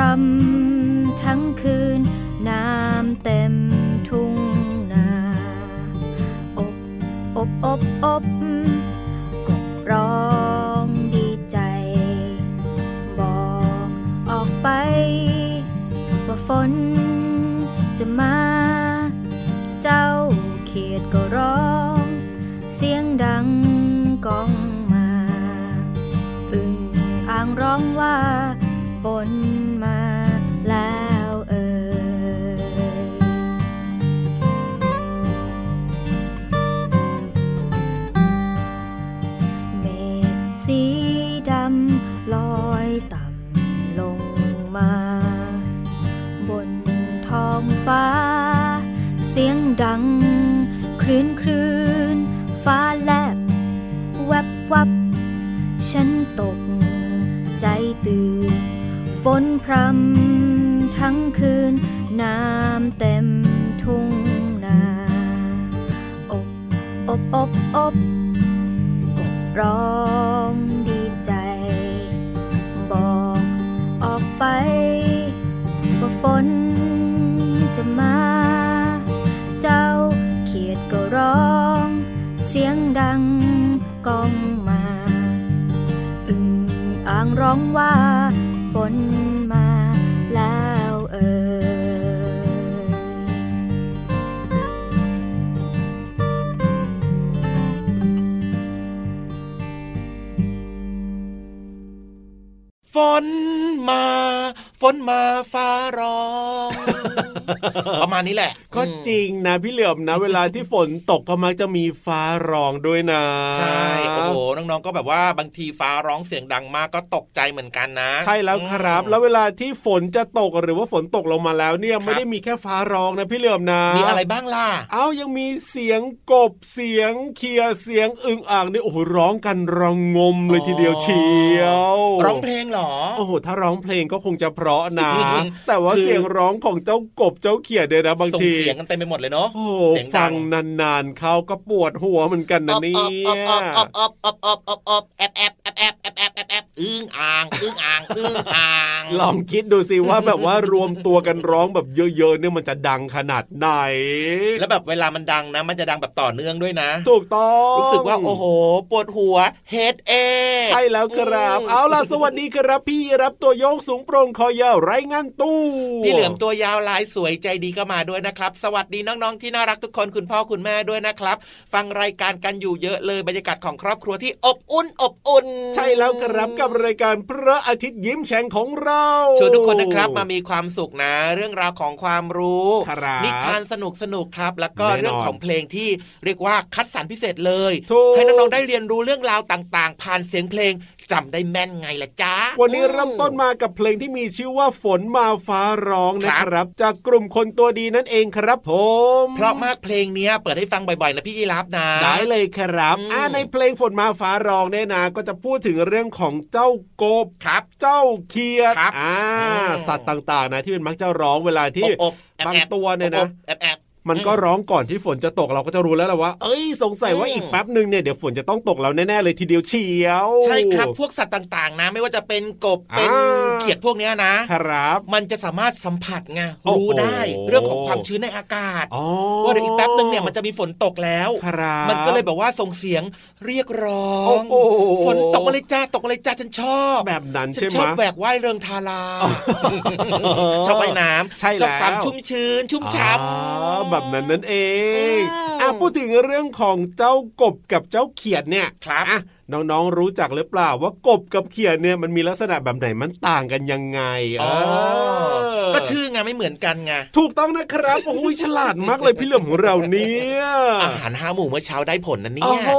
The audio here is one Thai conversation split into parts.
รำทั้งคืน น้ำเต็มทุ่งนา อบ อบ อบ อบ นพรำทั้งคืน น้ำเต็มทุ่งนาอบอบอบอบกบร้องดีใจ บอกออกไป ว่าฝนจะมา เจ้าเขียดก็ร้อง เสียงดังก้องมา อึ่งอ่างร้องว่าฝน ฝนมา ฝนมาฟ้าร้อง ประมาณนี้แหละ ก็จริงนะพี่เหลือมนะ เวลาที่ฝนตกก็มักจะมีฟ้าร้องด้วยนะ ใช่โอ้โหน้องๆก็แบบว่าบางทีฟ้าร้องเสียงดังมากก็ตกใจเหมือนกันนะ ใช่แล้วครับ แล้วเวลาที่ฝนจะตกหรือว่าฝนตกลงมาแล้วเนี่ยไม่ได้มีแค่ฟ้าร้องนะพี่เหลือมนะ มีอะไรบ้างล่ะเอ้ายังมีเสียงกบเสียงเคียเสียงอึ่งอ่างนี่โอ้โหร้องกันระงมเลยทีเดียวเชียวร้องเพลงเหรอโอ้โหถ้าร้องเพลงก็คงจะเพราะนะ แต่ว่าคือเสียงร้องของเจ้ากบเจ้าเขียดเนี่ยนะบางส่งทีเสียงกันเต็มไปหมดเลยเนาะโอ้โหเสียงดัฟังงนานๆเขาก็ปวดหัวเหมือนกันนะเนี่ยอบอบอบอบอบอบอบแอบแอบแอบ แอบแอบแอบแอบแอบอึ้งอ่างอึ้งอ่างอึ้งอ่าง ลองคิดดูสิว่าแบบว่ารวมตัวกันร้องแบบเยอะๆเนี่ยมันจะดังขนาดไหน แล้วแบบเวลามันดังนะ มันจะดังแบบต่อเนื่องด้วยนะ ถูกต้องรู้สึกว่าโอ้โห ปวดหัวเฮดเอใช่แล้วครับ เอาล่ะสวัสดีครับพี่รับตัวโยงสูงโปร่งคอยาวไร้งานตู้พี่เหลือมตัวยาวลายสวยใจดีก็มาด้วยนะครับ สวัสดีน้องๆที่น่ารักทุกคนคุณพ่อคุณแม่ด้วยนะครับ ฟังรายการกันอยู่เยอะเลยบรรยากาศของครอบครัวที่อบอุ่นอบอุ่นใช่แล้วครับกับรายการพระอาทิตย์ยิ้มแฉ่งของเราชวนทุกคนนะครับมามีความสุขนะ เรื่องราวของความรู้ครับนิทานสนุกสนุกครับ แล้วก็แน่นอนเรื่องของเพลงที่เรียกว่าคัดสรรพิเศษเลยถูกให้น้องๆได้เรียนรู้เรื่องราวต่าง ๆ ผ่านเสียงเพลง จำได้แม่นไงล่ะจ๊ะวันนี้เริ่มต้นมากับเพลงที่มีชื่อว่าฝนมาฟ้าร้องนะคครับรับ จากกลุ่มคนตัวดีนั่นเองครับผม เพราะมากเพลงเนี้ยเปิดให้ฟังบ่อยๆนะพี่ยีรับนะได้เลยครับอืมอ่าในเพลงฝนมาฟ้าร้องเนี่ยนะก็จะพูดถึงเรื่องของเจ้ากบครับเจ้าเขียดครับอ่าอืมสัตว์ต่างๆนะที่เป็นมักจะร้องเวลาที่อบๆแอบๆบางตัวเนี่ยนะอบๆแอบแอบๆ มันก็ร้องก่อนที่ฝนจะตกเราก็จะรู้แล้วแหละว่า เอ้ยสงสัยว่าอืมอีกแป๊บหนึ่งเนี่ยเดี๋ยวฝนจะต้องตกแล้วแน่ๆเลยทีเดียวเฉียว ใช่ครับพวกสัตว์ต่างๆ นะ ไม่ว่าจะเป็นกบอ่าเป็นเขียดพวกเนี้ยนะครับ มันจะสามารถสัมผัสไงโอ้โหรู้ได้เรื่องของความชื้นในอากาศอ๋อว่าเดี๋ยวอีกแป๊บนึงเนี่ยมันจะมีฝนตกแล้วครับมันก็เลยแบบว่าส่งเสียงเรียกร้องโอ้โหฝนตกมาเลยจ้าตกมาเลยจ้าฉันชอบแบบนั้นฉัใช่นไหชมอบแหวกว่ายเริงทาราชอบว่ายน้ำใช่ชอบความแล้วชุ่มชื้นชุ่มฉ่อ๋อำแบบนั้นนั่นเองอืมอะพูดถึงเรื่องของเจ้ากบกับเจ้าเขียดเนี่ยครับอะ น้องๆรู้จักหรือเปล่า ว่ากบกับเขียดเนี่ยมันมีลักษณะแบบไหนมันต่างกันยังไงอ๋อเออก็ชื่อไงไม่เหมือนกันไงถูกต้องนะครับโอ้ยฉลาดมากเลยพี่เหลือมของเราเนี่ยอาหารห้าหมู่เมื่อเช้าได้ผลนะเนี่โอ้ยโห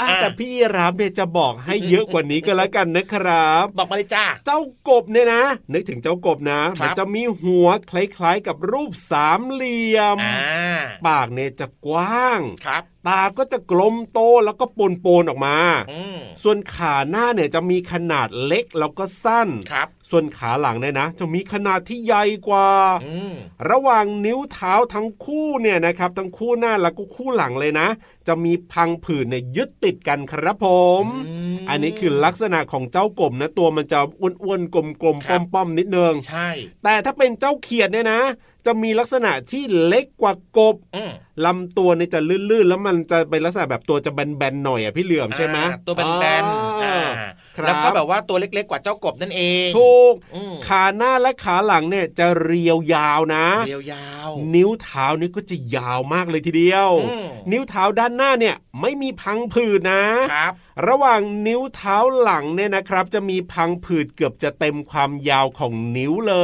อะอะแต่พี่รับเนี่ยจะบอกให้เยอะกว่านี้ก็แล้วกันนะครับ บอกมาเลยจ้าเจ้ากบเนี่ยนะ นึกถึงเจ้ากบนะครัมับจะมีหัวคล้ายๆกับรูปสามเหลี่ยมอ่าปากเนี่ยจะกว้างครับตาก็จะกลมโตแล้วก็ปนปนๆออกมา อืมส่วนขาหน้าเนี่ยจะมีขนาดเล็กแล้วก็สั้นครับส่วนขาหลังเนี่ยนะ จะมีขนาดที่ใหญ่กว่าอืมระหว่างนิ้วเท้าทั้งคู่เนี่ยนะครับทั้งคู่หน้าแล้วก็คู่หลังเลยนะ จะมีพังผืดเนี่ยยึดติดกันครับผมมอันนี้คือลักษณะของเจ้ากบนะ ตัวมันจะอ้วนๆกลมครัๆบป้อมๆนิดนึงใช่ แต่ถ้าเป็นเจ้าเขียดเนี่ยนะ จะมีลักษณะที่เล็กกว่ากบอืมลำตัวเนี่ยจะลื่นๆ แล้วมันจะเป็นลักษณะแบบตัวจะแบนๆหน่อยอะพี่เหลือมใช่ไหมอ่าตัวแบนๆอ่าอ่าครับแล้วก็แบบว่าตัวเล็กๆกว่าเจ้ากบนั่นเองถูกอืมขาหน้าและขาหลังเนี่ยจะเรียวยาวนะ เรียวยาว นิ้วเท้านี่ก็จะยาวมากเลยทีเดียวอืมนิ้วเท้าด้านหน้าเนี่ยไม่มีพังผืดนะครับ ระหว่างนิ้วเท้าหลังเนี่ยนะครับ จะมีพังผืดเกือบจะเต็มความยาวของนิ้วเล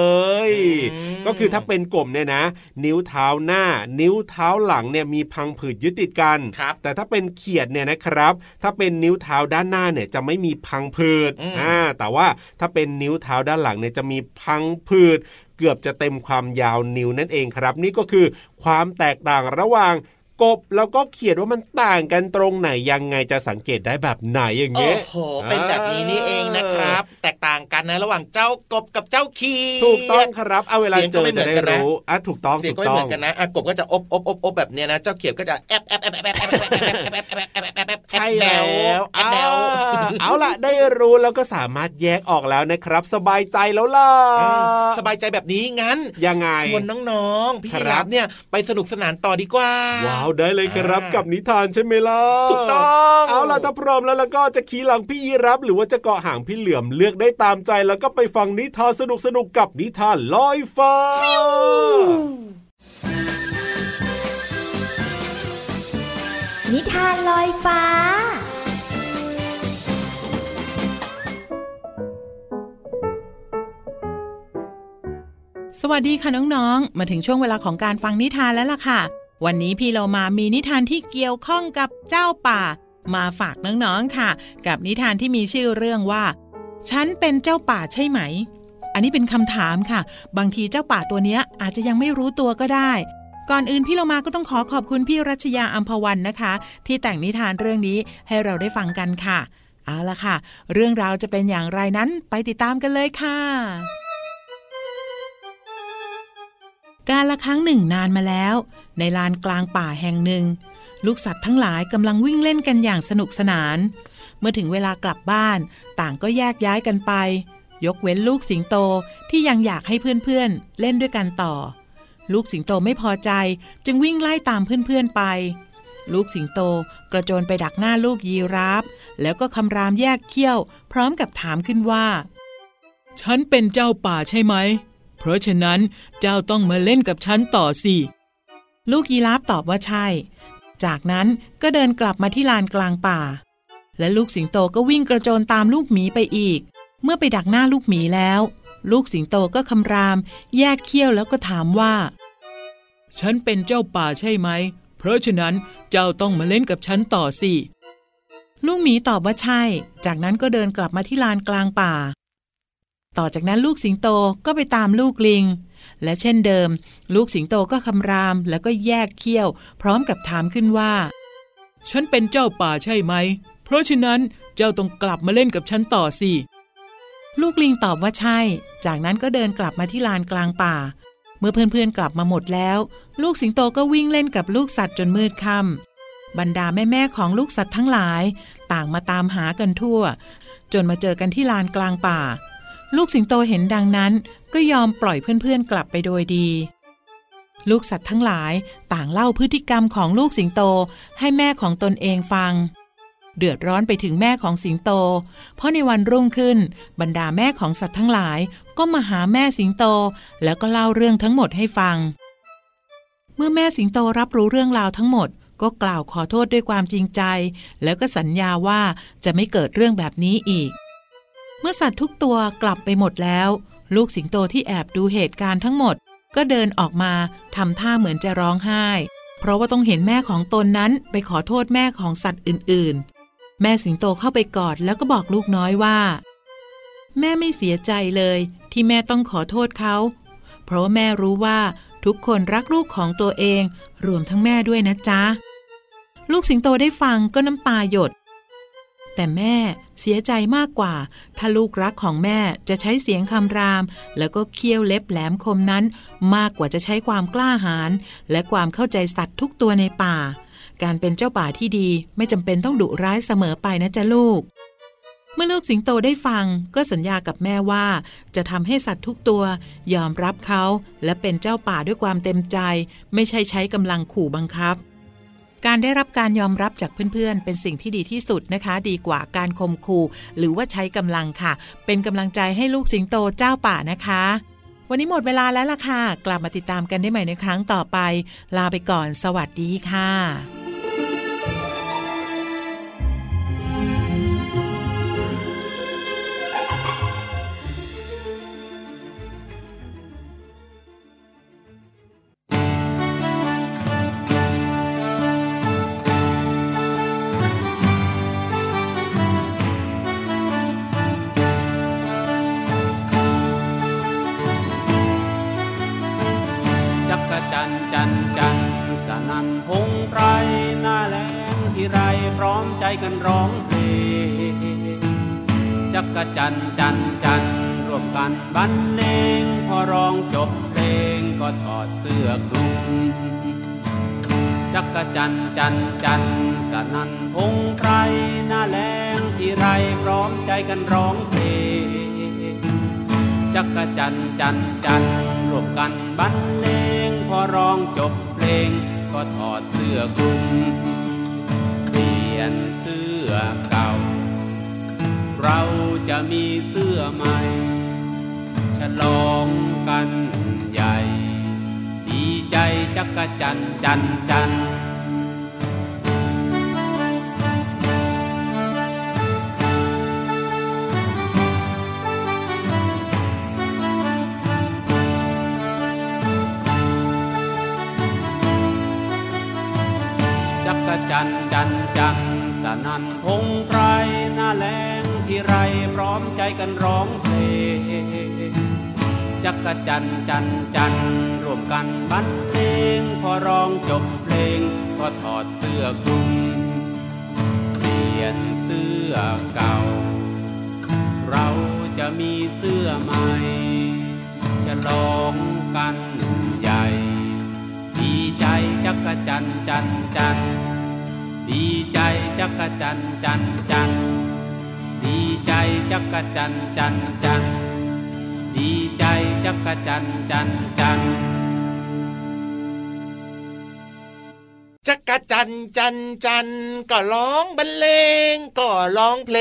ยอืมก็คือถ้าเป็นกลมเนี่ยนะ นิ้วเท้าหน้า นิ้วเท้าหลังเนี่ยมีพังผืดยึดติดกันครับแต่ถ้าเป็นเขียดเนี่ยนะครับ ถ้าเป็นนิ้วเท้าด้านหน้าเนี่ยจะไม่มีพังผืดอืมอ่าแต่ว่าถ้าเป็นนิ้วเท้าด้านหลังเนี่ยจะมีพังผืดเกือบจะเต็มความยาวนิ้วนั่นเองครับ นี่ก็คือความแตกต่างระหว่าง กบแล้วก็เขียดว่ามันต่างกันตรงไหนยังไงจะสังเกตได้แบบไหนอย่างโอ้เงี้ยโหเป็นแบบนี้นี่เองนะครับ แตกต่างกันนะระหว่างเจ้ากบกับเจ้าขีถูกต้องครับเอาเวลาเสียงเจก็อไม่เหมืจะอนได้กันนะรู้อะถูกต้องเสียงถูกก็ไม่ต้อเหมืงอนกันนะอะกบก็จะอบอบอบอบแบบเนี้ยนะเจ้าเขียวก็จะแอบแอบแอบแอบแอบแอบแอบแอบแอบแอบแอบแอบแอบใช่แล้วแอบแอบอ่าเอาล่ะได้รู้แล้วก็สามารถแยกออกแล้วนะครับ สบายใจแล้วล่ะสบายใจแบบนี้งั้นยังไงชวนน้องๆพี่ครับรับเนี่ยไปสนุกสนานต่อดีกว่าว้าวได้เลยครับอ่ากับนิทานใช่ไหมล่ะถูกต้องเอาล่ะถ้าพร้อมแล้วแล้วก็จะขี่หลังพี่ยีรับ หรือว่าจะเกาะหางพี่เหลือมเลือกได้ตามใจ แล้วก็ไปฟังนิทานสนุกสนุกๆกับนิทานลอยฟ้านิทานลอยฟ้าสวัสดีค่ะน้องๆ มาถึงช่วงเวลาของการฟังนิทานแล้วล่ะค่ะ วันนี้พี่เรามามีนิทานที่เกี่ยวข้องกับเจ้าป่า มาฝากน้องๆค่ะ กับนิทานที่มีชื่อเรื่องว่า ฉันเป็นเจ้าป่าใช่ไหม อันนี้เป็นคำถามค่ะ บางทีเจ้าป่าตัวเนี้ยอาจจะยังไม่รู้ตัวก็ได้ ก่อนอื่นพี่เรามาก็ต้องขอขอบคุณพี่รัชยาอัมพวันนะคะ ที่แต่งนิทานเรื่องนี้ให้เราได้ฟังกันค่ะ เอาละค่ะ เรื่องราวจะเป็นอย่างไรนั้นไปติดตามกันเลยค่ะ การละครั้งหนึ่งนานมาแล้ว ในลานกลางป่าแห่งหนึ่ง ลูกสัตว์ทั้งหลายกำลังวิ่งเล่นกันอย่างสนุกสนาน เมื่อถึงเวลากลับบ้าน ต่างก็แยกย้ายกันไป ยกเว้นลูกสิงโตที่ยังอยากให้เพื่อนๆเล่นด้วยกันต่อ ลูกสิงโตไม่พอใจจึงวิ่งไล่ตามเพื่อนๆไป ลูกสิงโตกระโจนไปดักหน้าลูกยีราฟแล้วก็คำรามแยกเขี้ยว พร้อมกับถามขึ้นว่า ฉันเป็นเจ้าป่าใช่ไหม เพราะฉะนั้นเจ้าต้องมาเล่นกับฉันต่อสิ ลูกยีราฟตอบว่าใช่ จากนั้นก็เดินกลับมาที่ลานกลางป่า และลูกสิงโตก็วิ่งกระโจนตามลูกหมีไปอีก เมื่อไปดักหน้าลูกหมีแล้ว ลูกสิงโตก็คำราม แยกเขี้ยวแล้วก็ถามว่า ฉันเป็นเจ้าป่าใช่ไหม เพราะฉะนั้นเจ้าต้องมาเล่นกับฉันต่อสิลูกหมีตอบว่าใช่ จากนั้นก็เดินกลับมาที่ลานกลางป่า ต่อจากนั้นลูกสิงโตก็ไปตามลูกลิง และเช่นเดิม ลูกสิงโตก็คำรามแล้วก็แยกเขี้ยว พร้อมกับถามขึ้นว่า ฉันเป็นเจ้าป่าใช่ไหม เพราะฉะนั้นเจ้าต้องกลับมาเล่นกับฉันต่อสิลูกลิงตอบว่าใช่ จากนั้นก็เดินกลับมาที่ลานกลางป่า เมื่อเพื่อนๆกลับมาหมดแล้ว ลูกสิงโตก็วิ่งเล่นกับลูกสัตว์จนมืดค่ำบรรดาแม่ๆของลูกสัตว์ทั้งหลาย ต่างมาตามหากันทั่ว จนมาเจอกันที่ลานกลางป่า ลูกสิงโตเห็นดังนั้น ก็ยอมปล่อยเพื่อนๆกลับไปโดยดี ลูกสัตว์ทั้งหลายต่างเล่าพฤติกรรมของลูกสิงโตให้แม่ของตนเองฟัง เดือดร้อนไปถึงแม่ของสิงโต เพราะในวันรุ่งขึ้น บรรดาแม่ของสัตว์ทั้งหลายก็มาหาแม่สิงโต แล้วก็เล่าเรื่องทั้งหมดให้ฟัง เมื่อแม่สิงโตรับรู้เรื่องราวทั้งหมดก็กล่าวขอโทษด้วยความจริงใจ แล้วก็สัญญาว่าจะไม่เกิดเรื่องแบบนี้อีก มื่อสัตว์ทุกตัวกลับไปหมดแล้ว ลูกสิงโตที่แอบดูเหตุการณ์ทั้งหมด ก็เดินออกมาทำท่าเหมือนจะร้องไห้ เพราะว่าต้องเห็นแม่ของตนนั้นไปขอโทษแม่ของสัตว์อื่น ๆ แม่สิงโตเข้าไปกอดแล้วก็บอกลูกน้อยว่า แม่ไม่เสียใจเลยที่แม่ต้องขอโทษเขา เพราะแม่รู้ว่าทุกคนรักลูกของตัวเอง รวมทั้งแม่ด้วยนะจ๊ะ ลูกสิงโตได้ฟังก็น้ำตาหยด แต่แม่ เสียใจมากกว่า ถ้าลูกรักของแม่จะใช้เสียงคำราม แล้วก็เคี้ยวเล็บแหลมคมนั้น มากกว่าจะใช้ความกล้าหาญและความเข้าใจสัตว์ทุกตัวในป่า การเป็นเจ้าป่าที่ดีไม่จำเป็นต้องดุร้ายเสมอไปนะจ๊ะลูก เมื่อลูกสิงโตได้ฟัง ก็สัญญากับแม่ว่า จะทำให้สัตว์ทุกตัวยอมรับเขา และเป็นเจ้าป่าด้วยความเต็มใจ ไม่ใช่ใช้กำลังขู่บังคับ การได้รับการยอมรับจากเพื่อนๆ เป็นสิ่งที่ดีที่สุดนะคะ ดีกว่าการคมขู่หรือว่าใช้กำลังค่ะ เป็นกำลังใจให้ลูกสิงโตเจ้าป่านะคะ วันนี้หมดเวลาแล้วล่ะค่ะ กลับมาติดตามกันได้ใหม่ในครั้งต่อไป ลาไปก่อน สวัสดีค่ะ นจันจันสนันพงไพรหน้าแลงที่ไรพร้อมใจกันร้องเพลงจักรจันจันจันร่วมกันบรรเลงพอร้องจบเพลงก็ถอดเสื้อคลุมจักรจันจันจันสนันพงไพรหน้าแลงที่ไรพร้อมใจกันร้องเพลงจักรจันจันจันทร์ร่วมกันบรรเลง พอร้องจบเพลง ก็ถอดเสื้อคลุม เปลี่ยนเสื้อเก่า เราจะมีเสื้อใหม่ ฉลองกันใหญ่ ดีใจจักกะจันจันจัน จันจันทร์จันสนันพงไพรหน้าแลงที่ไรพร้อมใจกันร้องเพลงจักรจันจันจันร่วมกันบรรเลงพอร้องจบเพลงก็ถอดเสื้อคลุมเปลี่ยนเสื้อเก่า เราจะมีเสื้อใหม่ฉลองกันใหญ่ ดีใจจักรจันจันจันทร์ ดีใจจักจันจันจันดีใจจักจันจันจันดีใจจักจันจันจัน จักรจันทร์จันทร์จันทร์ก็ร้องบรรเลงก็ร้องเพล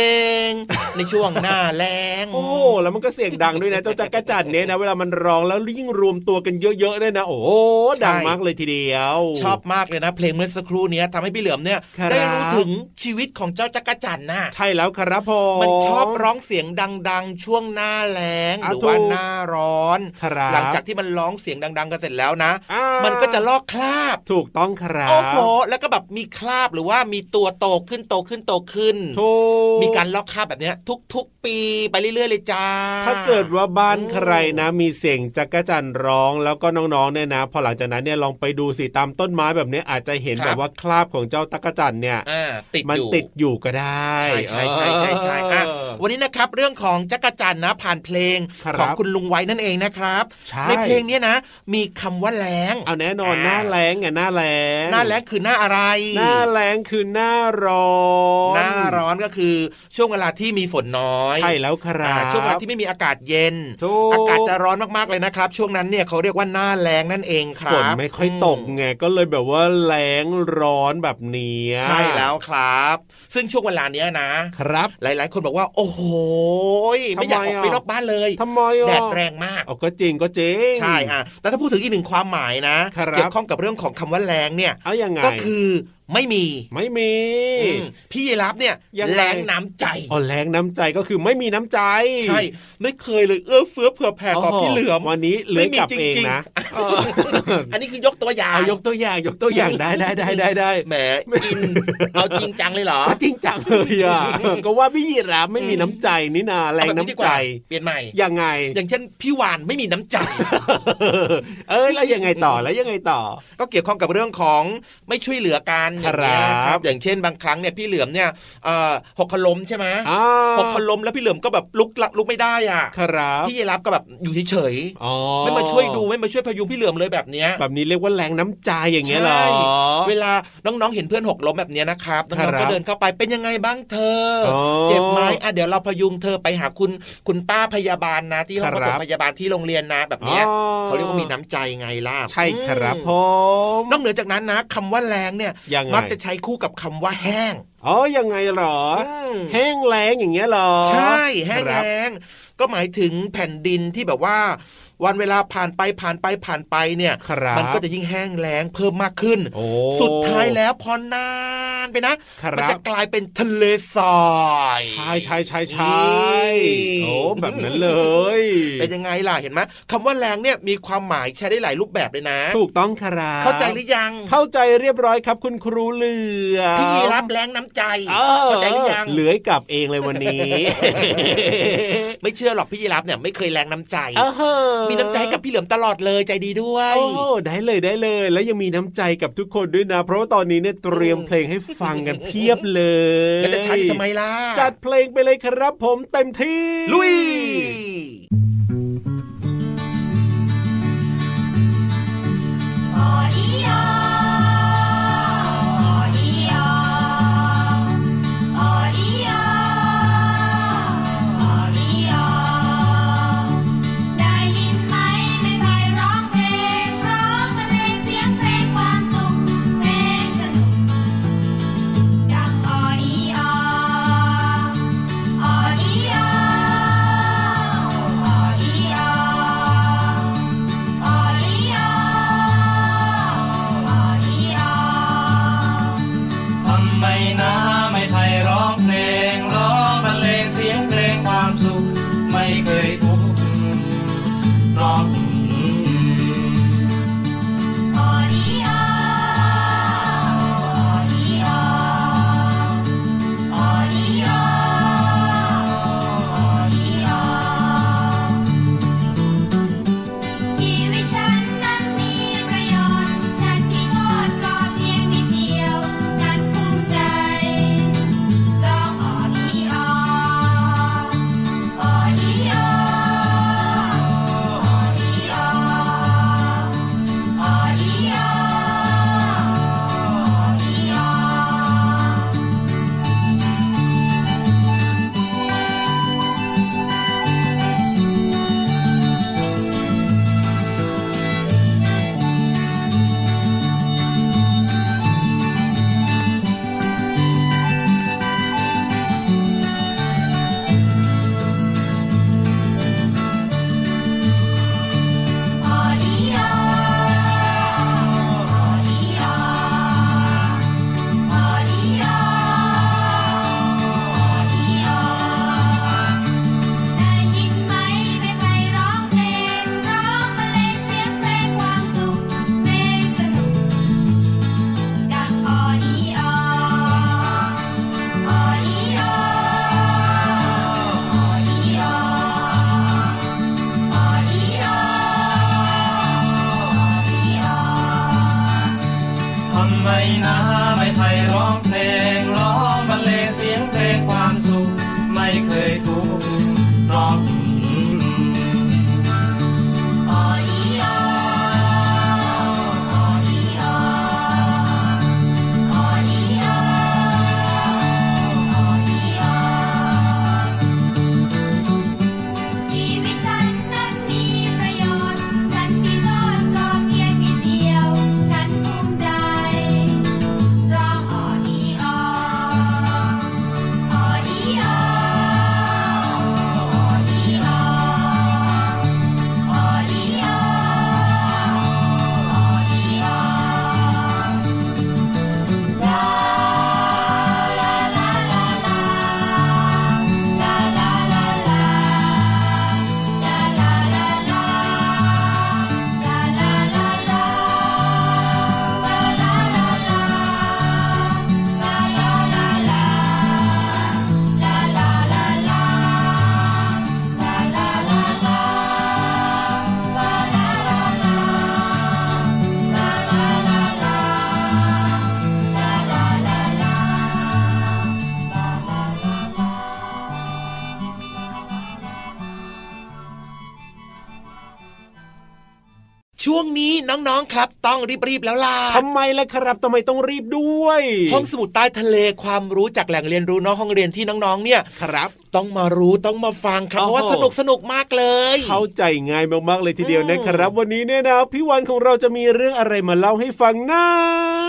ง ในช่วงหน้าแล้งโอ้แล้วมันก็เสียงดังด้วยนะเจ้าจักรจันทร์เนี่ยนะเวลามันร้องแล้วยิ่งรวมตัวกันเยอะๆเนี่ยนะโอ้โหดังมากเลยทีเดียว ชอบมากเลยนะ เพลงเมื่อสักครู่เนี้ยทำให้พี่เหลือมเนี่ยครับได้รู้ถึงชีวิตของเจ้าจักรจันทร์น่ะใช่แล้วครับผมมันชอบร้องเสียงดัง ๆ ช่วงหน้าแล้งอะหรือว่าถูกหน้าร้อนครับหลังจากที่มันร้องเสียงดัง ๆกันเสร็จแล้วนะอ่ามันก็จะลอกคราบถูกต้องครับโอ้โหแล้วก็แบบมีคราบหรือว่ามีตัวโตขึ้นโตขึ้นโตขึ้นถูกมีการลอกคราบแบบเนี้ยทุก ๆ ปีไปเรื่อย ๆ เลยจ้า ถ้าเกิดว่าบ้านใครนะ มีเสียงจักรจันทร์ร้องแล้วก็น้องๆเนี่ยนะ พอหลังจากนั้นเนี่ยลองไปดูสิตามต้นไม้แบบเนี้ยอาจจะเห็นครับแบบว่าคราบของเจ้าจักรจันทร์เนี่ยอ่าติดมันอยู่ติดอยู่ก็ได้ใช่ใช่ใช่ใช่ใช่อะเออวันนี้นะครับเรื่องของจักรจันทร์นะผ่านเพลงครับของคุณลุงไว้นั่นเองนะครับใช่เพลงเนี้ยนะ มีคำว่าแล้งเอาแน่นอนอ่าหน้าแรงไงหน้าแรงหน้าแล้งคือหน้าอะไร หน้าแรงคือหน้าร้อนหน้าร้อนก็คือช่วงเวลาที่มีฝนน้อยใช่แล้วครัอ่าบช่วงเวลาที่ไม่มีอากาศเย็นถูกอากาศจะร้อนมากๆเลยนะครับ ช่วงนั้นเนี่ยเขาเรียกว่าหน้าแล้งนั่นเองคฝรับนไม่ค่อยตกไงก็เลยแบบว่าแรงร้อนแบบเนี้ยใช่แล้วครับ ซึ่งช่วงเวลาเนี้ยนะครับ หลาย ๆ คนบอกว่า โอ้โหไม่อยากออกไปนอกบ้านเลยทำไมอะแดดแรงมากเอาก็จริงก็จริงใช่อะแต่ถ้าพูดถึงอีกหนึ่งความหมายนะครับเกี่ยวข้องกับเรื่องของคำว่าแรงเนี่ยเอายังไง ก็คือไม่มี ไม่มีอืมพี่ยีรับเนี่ยยังไงแรงน้ำใจอ๋อแรงน้ำใจก็คือไม่มีน้ำใจ ใช่ ไม่เคยเลยเอื้อเฟื้อเผื่อแผ่ต่อพี่เหลือมวันนี้เหลือกลับไม่มีเองจริงๆนะเอออันนี้คือยกตัวอย่างเอายกตัวอย่างยกตัวอย่างได้ได้ได้ได้ได้แหมอินเอาจริงจังเลยเหรอก็จริงจังเลยอะก็ว่าพี่ยีราฟไม่มีน้ำใจนี่นาแรงเอาแบบน้ำดีกใจว่าเปลี่ยนใหม่ยังไง อย่างเช่นพี่วานไม่มีน้ำใจ เอ้ยแล้วยังไงต่อแล้วยังไงต่อ ก็เกี่ยวข้องกับเรื่องของไม่ช่วยเหลือกันอย่างเงี้ยครับ อย่างเช่นบางครั้งเนี่ยพี่เหลือมเนี่ยเอ่อหกขล้มใช่ไหมอ่าหกขล้มแล้วพี่เหลือมก็แบบลุกละลุกไม่ได้อะครับพี่ยีรับก็แบบอยู่เฉยอ๋อๆไม่มาช่วยดูไม่มาช่วยพยุงพี่เหลือมเลยแบบเนี้ยแบบนี้เรียกว่าแรงน้ำใจอย่างเงี้ยเหรอใช่เวลาน้องๆเห็นเพื่อนหกล้มแบบเนี้ยนะครับน้องๆครัก็บเดินเข้าไปเป็นยังไงบ้างเธออ๋อเจ็บไหมอะเดี๋ยวเราพยุงเธอไปหาคุณคุณป้าพยาบาลนะ ที่ห้องคปรับฐมพยาบาลที่โรงเรียนนะแบบเนี้ยอ๋อเขาเรียกว่ามีน้ำใจไงล่ะใช่ครับอืมผมนอกเหนือจากนั้นนะคำว่าแรงเนี่ยยังไงมักจะใช้คู่กับคำว่าแห้งอ๋อ ยังไงเหรอมแห้งแล้งอย่างเงี้ยเหรอ ใช่ แห้งครับแล้งก็หมายถึงแผ่นดินที่แบบว่า วันเวลาผ่านไปผ่านไปผ่านไปเนี่ยครับมันก็จะยิ่งแห้งแล้งเพิ่มมากขึ้นโอ้สุดท้ายแล้วพอนานไปนะครับมัจะกลายเป็นทะเลทรายใช่ใช่ใช่ใช่นี่โอ้แบบนั้นเลยเป็นยังไงล่ะเห็นไหมคำว่าแรงเนี่ยมีความหมายใช้ได้หลายรูปแบบเลยนะ ถูกต้องครับเข้าใจหรือยัง เข้าใจเรียบร้อยครับ คุณครูเหลือพี่รับแรงน้ำใจเออเข้าใจหรือยังเหลือยกลับเองเลยวันนี้ ไม่เชื่อหรอกพี่ยีรับเนี่ยไม่เคยแรงน้ำใจเออมีน้ำใจกับพี่เหลือมตลอดเลยใจดีด้วยโอ้ได้เลยได้เลย แล้วยังมีน้ำใจกับทุกคนด้วยนะ เพราะว่าตอนนี้เนี่ยเตรียมเพลงให้ฟังกันเพียบเลยก็จะใช้อยู่ทำไมล่ะจัดเพลงไปเลยครับผมเต็มที่ลุย วงนี้น้องๆครับ ต้องรีบๆแล้วล่ะทำไมล่ะครับทำไมต้องรีบด้วย ห้องสมุดใต้ทะเลความรู้จากแหล่งเรียนรู้นอกห้องเรียนที่น้องๆเนี่ยครับ ต้องมารู้ต้องมาฟังครับเพราะว่าโอ้สโหนุกสนุกมากเลย เข้าใจง่ายมากๆเลยทีเดียวอืมนะครับ วันนี้เนี่ยนะพี่วันของเราจะมีเรื่องอะไรมาเล่าให้ฟังนะ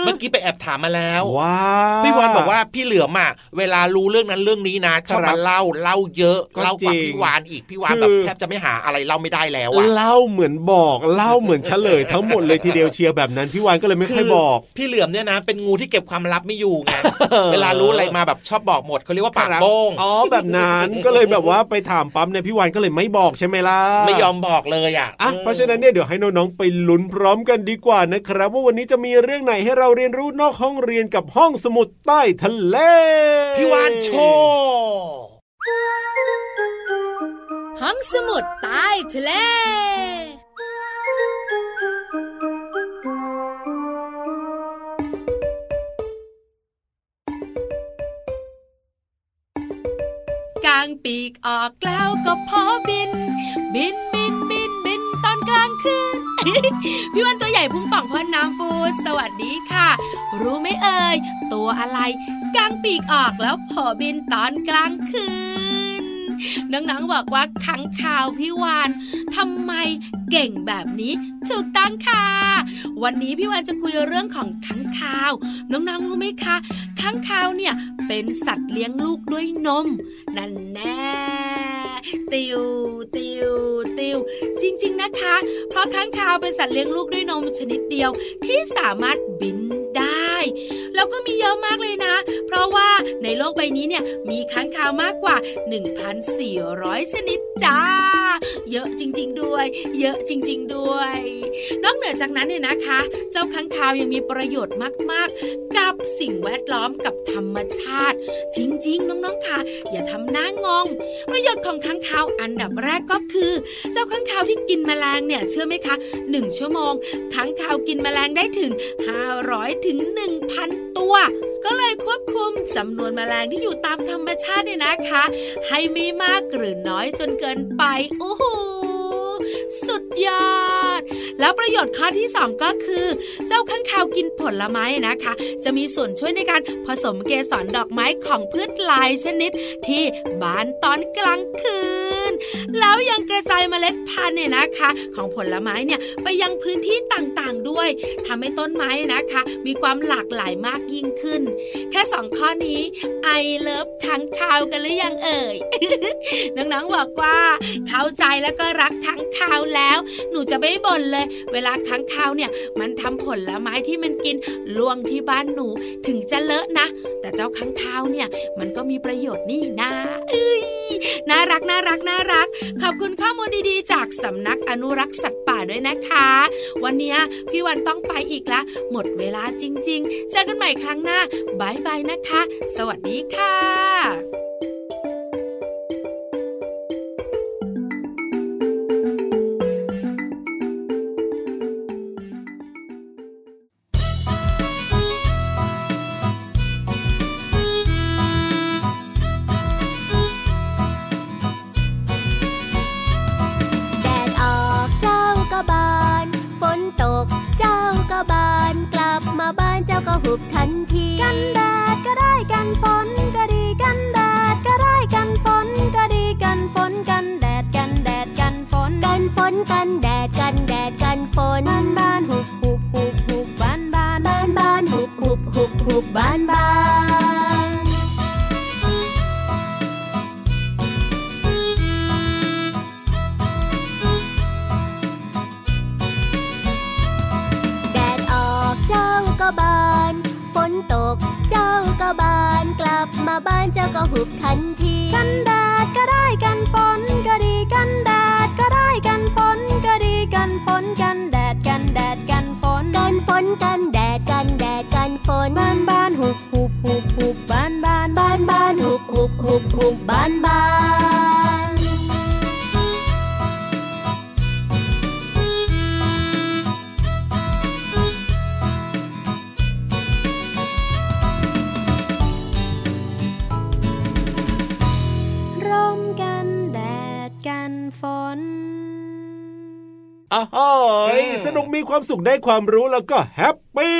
เมื่อกี้ไปแอบถามมาแล้วว้าพี่วันบอกว่าพี่เหลือมอะเวลารู้เรื่องนั้นเรื่องนี้นะชอบครัมาบเล่าเล่าเยอะก็เล่ากว่าจริงพี่วานอีกพี่วานคือแบบแทบจะไม่หาอะไรเล่าไม่ได้แล้วอะเล่าเหมือนบอกเล่าเหมือนเฉลยทั้งหมดเลยทีเดียวเชียร์แบบนั้นพี่วานก็เลยไม่ค่อยบอก พี่เหลือมเนี่ยนะเป็นงูที่เก็บความลับไม่อยู่ไงเวลารู้อะไรมาแบบชอบบอกหมดเขาเรียกว่าปากครับโป้งอ๋อแบบนั้นก็เลยแบบว่าไปถามปั๊มเนี่ยพี่วานก็เลยไม่บอกใช่ไหมล่ะไม่ยอมบอกเลยอะอะเพราะฉะนั้นเนี่ยเดี๋ยวให้น้องๆไปลุ้นพร้อมกันดีกว่านะครับ ว่าวันนี้จะมีเรื่องไหนให้เราเรียนรู้นอกห้องเรียนกับห้องสมุดใต้ทะเลพี่วานโชว์ห้องสมุดใต้ทะเลางปีกออกแล้วก็พอบิน บินบินบินบินตอนกลางคืน พี่วันตัวใหญ่พุงป่องพ่นน้ำปูสวัสดีค่ะ รู้ไหมเอ่ย ตัวอะไรกางปีกออกแล้วพอบินตอนกลางคืนน้องๆบอกว่าขังข่าวพี่วานทำไมเก่งแบบนี้ถูกต้องค่ะ วันนี้พี่วานจะคุยเรื่องของขังข่าว น้องๆรู้ไหมคะ ขังคาวเนี่ยเป็นสัตว์เลี้ยงลูกด้วยนม นั่นแน่ติวติวติวจริง ๆนะคะ เพราะค้างคาวเป็นสัตว์เลี้ยงลูกด้วยนมชนิดเดียวที่สามารถบินได้ แล้วก็มีเยอะมากเลยนะ เพราะว่า ในโลกใบนี้เนี่ยมีค้างคาวมากกว่า 1,400 ชนิดจ้า เยอะจริง ๆ ด้วย เยอะจริง ๆ ด้วย นอกเหนือจากนั้นเนี่ยนะคะ เจ้าค้างคาวยังมีประโยชน์มาก ๆ กับสิ่งแวดล้อมกับธรรมชาติ จริง ๆ น้อง ๆ ค่ะ อย่าทำหน้างง ประโยชน์ของค้างคาวอันดับแรกก็คือ เจ้าค้างคาวที่กินแมลงเนี่ยเชื่อไหมคะ 1 ชั่วโมงค้างคาวกินแมลงได้ถึง 500ถึง1,000 ตัว ก็เลยควบคุมจำนวนแมลงที่อยู่ตามธรรมชาติเนี่ยนะคะ ให้ไม่มากหรือน้อยจนเกินไปโอ้โหสุดยอด แล้วประโยชน์ข้อที่ 2 ก็คือ เจ้าข้างคาวกินผลไม้นะคะ จะมีส่วนช่วยในการผสมเกสรดอกไม้ของพืชหลายชนิดที่บานตอนกลางคืน แล้วยังกระจายเมล็ดพันธุ์เนี่ยนะคะ ของผลไม้เนี่ยไปยังพื้นที่ต่างๆด้วยทำให้ต้นไม้นะคะ มีความหลากหลายมากยิ่งขึ้น แค่สองข้อนี้ไอเลิฟค้างคาวกันหรือยังเอ่ยน้องๆบอกว่า เข้าใจแล้วก็รักค้างคาวแล้ว หนูจะไม่บ่นเลย เวลาค้างคาวเนี่ย มันทำผลไม้ที่มันกินล่วงที่บ้านหนูถึงจะเลอะนะ แต่เจ้าค้างคาวเนี่ยมันก็มีประโยชน์นี่นะเอ้ยน่ารักน่ารักน่ารัก ขอบคุณข้อมูลดีๆ จากสำนักอนุรักษ์สัตว์ป่าด้วยนะคะ วันนี้พี่วันต้องไปอีกละ หมดเวลาจริง ๆ เจอกันใหม่ครั้งหน้าบายบายนะคะ สวัสดีค่ะ ตก เจ้าก็บานกลับมาบ้านเจ้าก็หุบทันที กันแดดก็ได้กันฝนก็ดีกันแดดก็ได้กันฝนก็ดีกันฝนกันแดดกันแดดกันฝนกันฝนกันแดดกันแดดกันฝนบ้านบ้านหุบหุบหุบหุบบ้านบ้านบ้านบ้านหุบหุบหุบหุบบ้านบ้าน อ้าวสนุกมีความสุขได้ความรู้แล้วก็ happy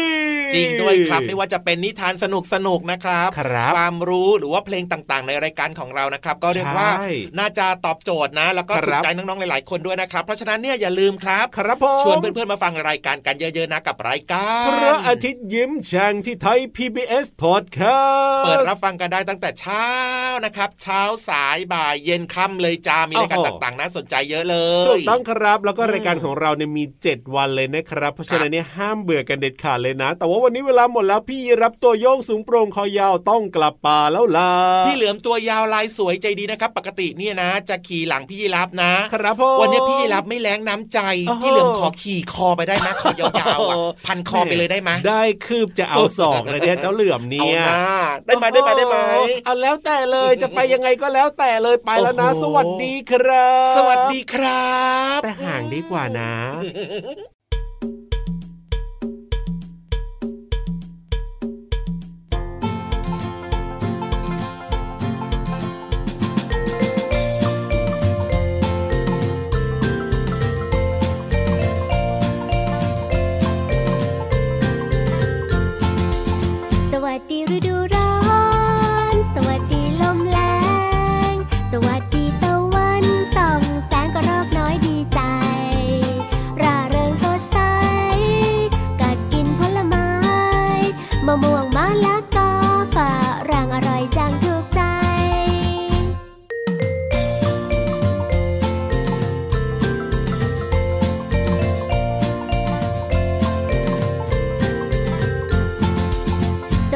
จริงด้วยครับไม่ว่าจะเป็นนิทานสนุกสนุกนะครับครับความรู้หรือว่าเพลงต่างๆ ในรายการของเรานะครับ ก็เรียกว่าใช่น่าจะตอบโจทย์นะ แล้วก็ครับถูกใจน้องๆหลายๆคนด้วยนะครับ เพราะฉะนั้นเนี่ยอย่าลืมครับครับผมชวนเพื่อนๆมาฟังรายการกันเยอะๆนะกับรายการพระอาทิตย์ยิ้มแฉ่งที่ Thai PBS Podcast เปิดรับฟังกันได้ตั้งแต่เช้านะครับ เช้าสายบ่ายเย็นค่ำเลยจ้ามีรายการโอ้โหต่างๆน่าสนใจเยอะเลยถูกต้องครับแล้วก็อืมรายการของเราเนี่ยมี 7 วันเลยนะครับ เพราะฉะนั้นครับเนี่ยห้ามเบื่อกันเด็ดขาดเลยนะ แต่ว่าวันนี้เวลาหมดแล้วพี่รับตัวโยงสูงโปร่งคอยาวต้องกลับป่าแล้วล่ะพี่เหลือมตัวยาวลายสวยใจดีนะครับ ปกติเนี่ยนะ จะขี่หลังพี่ยีรับนะ ครับผมวันนี้พี่ยีรับไม่แรงน้ำใจโอ้โหพี่เหลือมขอขี่คอไปได้ไหมขอยาวๆอะพันคอไปเลยได้ไหมได้คืบจะเอาสองเลยเนี่ยเจ้าเหลือมเอาเนี่ยหน้าได้ไหมได้ไหมได้ไหมโอ้โเอาแล้วแต่เลยจะไปยังไงก็แล้วแต่เลยไปแล้วนะโอ้โหสวัสดีครับ สวัสดีครับ แต่ห่างดีกว่านะสวัสดีฤ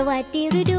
วัสดีฤดู